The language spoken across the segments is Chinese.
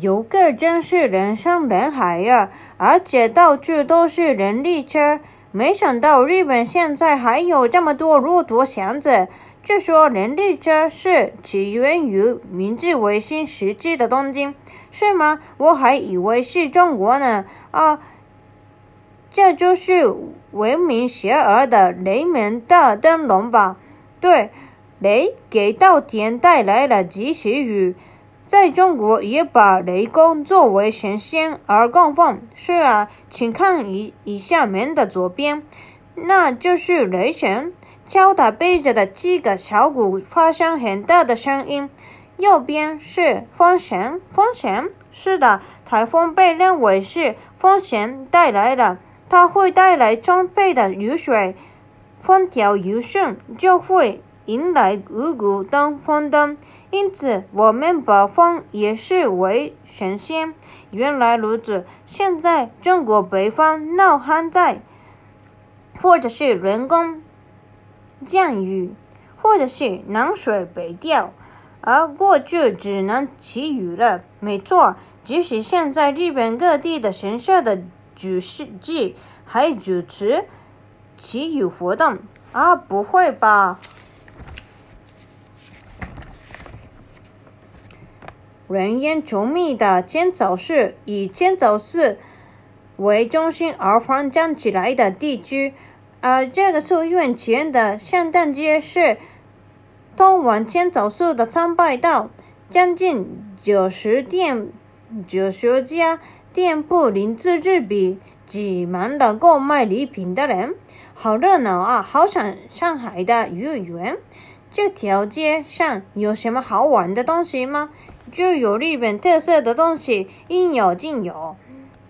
游客真是人山人海呀，而且到处都是人力车。没想到日本现在还有这么多骆驼祥子。据说人力车是起源于明治维新时期的东京，是吗？我还以为是中国呢。啊，这就是闻名遐迩的雷门大灯笼吧？对，雷给稻田带来了及时雨。在中国也把雷公作为神仙而供奉。是啊，请看一一下门的左边，那就是雷神敲打杯子的七个小鼓，发生很大的声音。右边是风神，风神是的，台风被认为是风神带来的，它会带来充沛的雨水，风调雨顺，就会迎来五谷登丰登。因此，我们把风也视为神仙。原来如此。现在中国北方闹旱灾，或者是人工降雨，或者是南水北调，而过去只能祈雨了。没错，即使现在日本各地的神社的主事祭还主持祈雨活动。啊，不会吧？人烟稠密的尖枣市，以尖枣市为中心而发展起来的地区，而这个书院前的圣诞街是通往尖枣寺的参拜道，将近九十店、九十家店铺零至日比，挤满了购买礼品的人，好热闹啊！好想上海的幼儿园。这条街上有什么好玩的东西吗？就有日本特色的东西，应有尽有。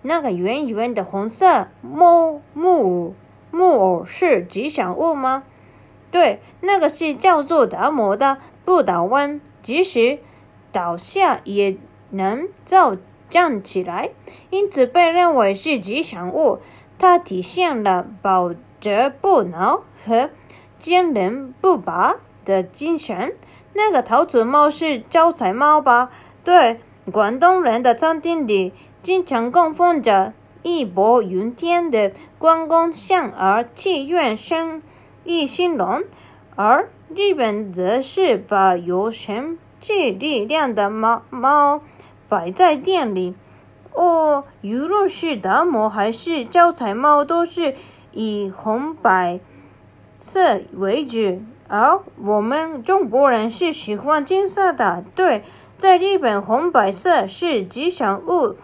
那个圆圆的红色木木偶木偶是吉祥物吗？对，那个是叫做达摩的不倒翁，即使倒下也能再站起来，因此被认为是吉祥物。它体现了保折不挠和坚韧不拔的精神。那个桃子猫是招财猫吧？对，广东人的餐厅里经常供奉着义薄云天的关公像，而气愿生意兴隆；而日本则是把有神气力量的猫猫摆在店里。哦，无论是达摩还是招财猫，都是以红白色为主。而我们中国人是喜欢金色的，对，在日本红白色是吉祥物、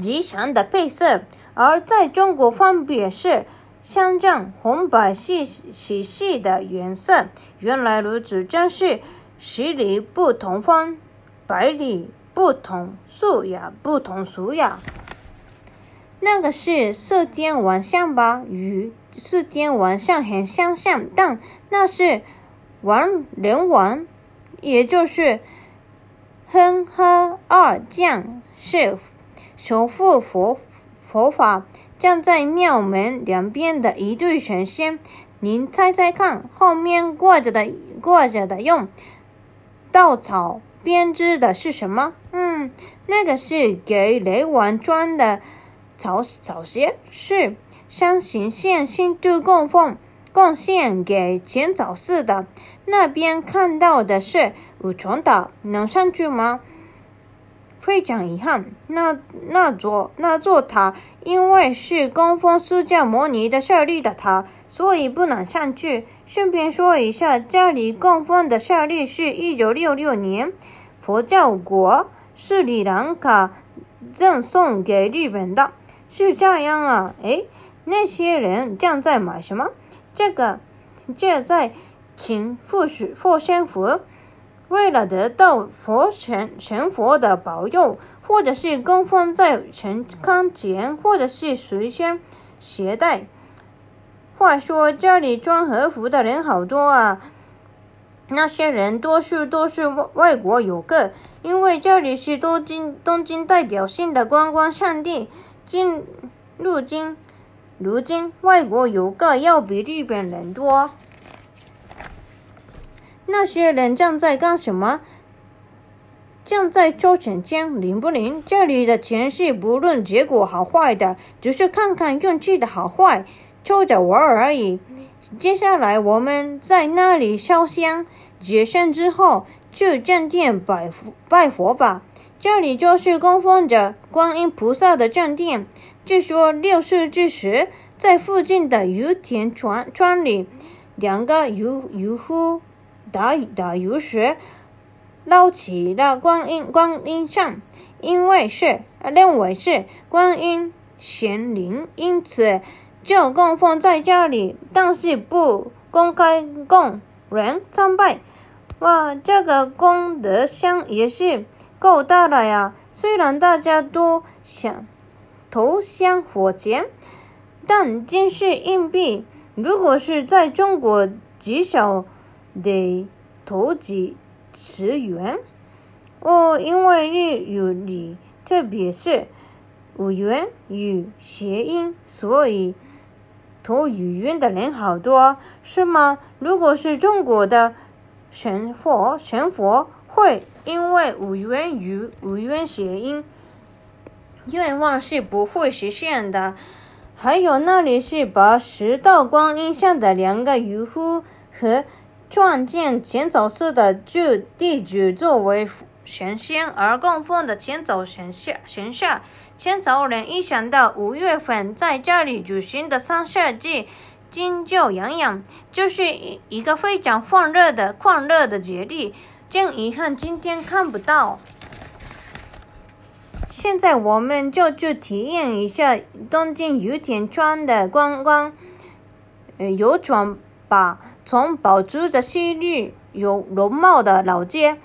吉祥的配色，而在中国分别是象征红白系系系的颜色。原来如此，真是十里不同风，百里不同树呀，不同俗呀。那个是射天晚上吧？与射天晚上很相像，但那是王人王，也就是哼呵二将，是守护佛佛法，站在庙门两边的一对神仙。您猜猜看，后面挂着的挂着的用稻草编织的是什么？嗯，那个是给雷王穿的。草草鞋是山形县新都供奉贡献给浅草寺的。那边看到的是五重岛，能上去吗？非常遗憾，那那座那座塔因为是供奉释迦牟尼的舍利的塔，所以不能上去。顺便说一下，这里供奉的舍利是一九六六年佛教国斯里兰卡赠送给日本的。是这样啊，哎，那些人正在买什么？这个，这在请佛学佛仙佛，为了得到佛神神佛的保佑，或者是供奉在神龛前，或者是随身携带。话说这里穿和服的人好多啊，那些人多数都是外外国游客，因为这里是东京东京代表性的观光胜地。今如今，如今外国游客要比日本人多。那些人正在干什么？正在抽钱间灵不灵？这里的钱是不论结果好坏的，只是看看运气的好坏，抽着玩而已。接下来我们在那里烧香，结善之后去正殿拜拜佛吧。这里就是供奉着观音菩萨的正殿。据说六世纪时，在附近的油田村村里，两个渔渔夫打打鱼时。捞起了观音观音像，因为是认为是观音显灵，因此就供奉在家里，但是不公开供人参拜。哇，这个功德箱也是够大的呀！虽然大家都想投香火钱，但金是硬币，如果是在中国，极少得投几。十元哦，因为日语里特别是五元与谐音，所以投语元的人好多，是吗？如果是中国的神佛，神佛会因为五元与五元谐音，愿望是不会实现的。还有那里是把十道观音像的两个渔夫和。创建前走寺的旧地址作为神仙而供奉的前走神下神下，前走人一想到五月份在这里举行的三社祭，金就洋洋，就是一一个非常欢乐的快乐的节日。真遗憾今天看不到。现在我们就去体验一下东京羽田川的观光呃游船吧。从保持着昔日有容貌的老街，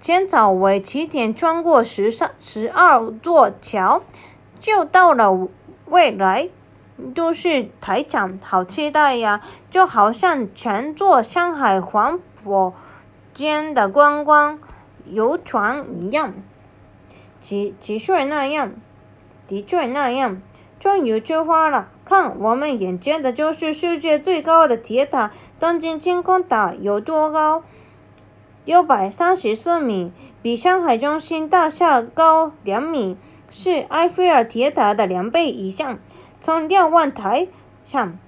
浅草为起点，穿过十三、十二座桥，就到了未来都市台场，好期待呀！就好像全座上海黄浦间的观光游船一样，几几岁那样，的确那样。终于出发了！看，我们眼前的就是世界最高的铁塔——东京晴空塔，有多高？六百三十四米，比上海中心大厦高两米，是埃菲尔铁塔的两倍以上。从瞭望台上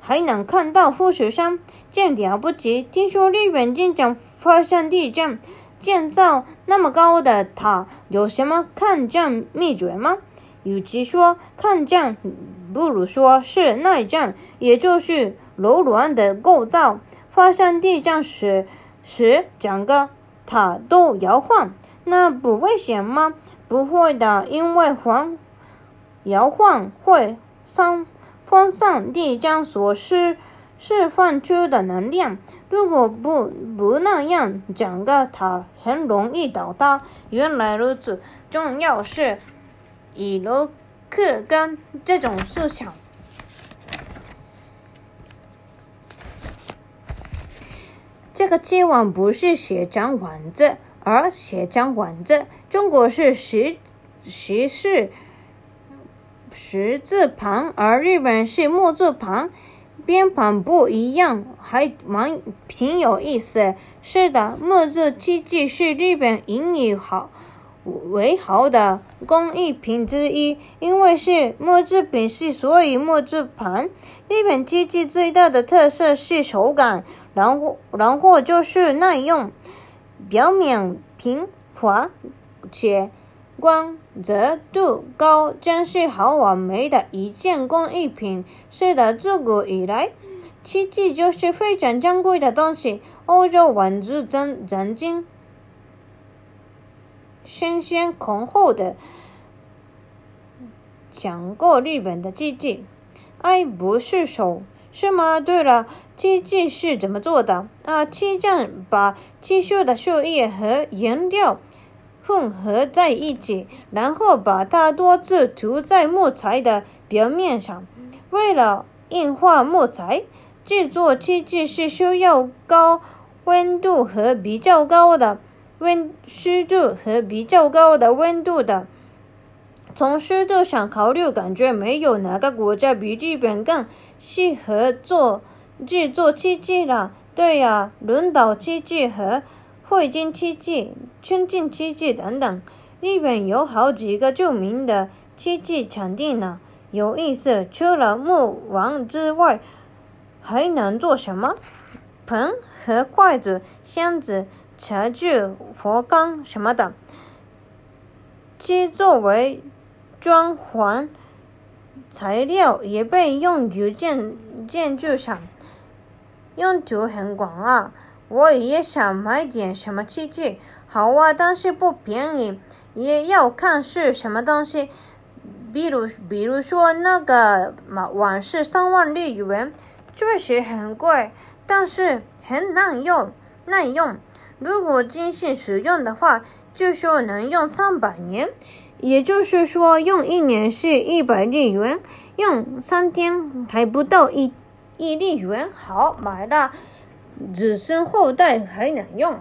还能看到富士山，真了不起！听说日本经常发生地震，建造那么高的塔有什么抗震秘诀吗？与其说抗震，不如说是耐震，也就是柔软的构造。发生地震时，时整个塔都摇晃，那不危险吗？不会的，因为晃摇晃会散分散地震所释释放出的能量。如果不不那样，整个塔很容易倒塌。原来如此，重要是。以柔克刚这种思想，这个今晚不是写张丸子，而写张丸子。中国是十十是十字旁，而日本是木字旁，边旁不一样，还蛮挺有意思。是的，木字七字是日本引以好。为豪的工艺品之一，因为是木制品系，所以木制盘。日本机器最大的特色是手感，然后然后就是耐用，表面平滑且光泽度高，真是好完美的一件工艺品。是的，自古以来，漆器就是非常珍贵的东西。欧洲文字曾曾经。新鲜浓厚的讲过日本的机器，爱不释手，是吗？对了，机器是怎么做的？啊，漆匠把漆树的树叶和颜料混合在一起，然后把它多次涂在木材的表面上。为了硬化木材，制作漆器是需要高温度和比较高的。温湿度和比较高的温度的，从湿度上考虑，感觉没有哪个国家比日本更适合做制作漆器了。对呀，轮岛漆器和汇金漆器、春金漆器等等。日本有好几个著名的漆器产地呢。有意思，除了木碗之外，还能做什么？盆和筷子、箱子、茶具、佛缸什么的。漆作为装潢材料，也被用于建建筑上，用途很广啊。我也想买点什么器具，好啊，但是不便宜，也要看是什么东西。比如，比如说那个碗是三万日元，确实很贵，但是很耐用，耐用。如果精细使用的话，就说能用三百年，也就是说用一年是一百日元，用三天还不到一一日元。好，买了，子孙后代还能用。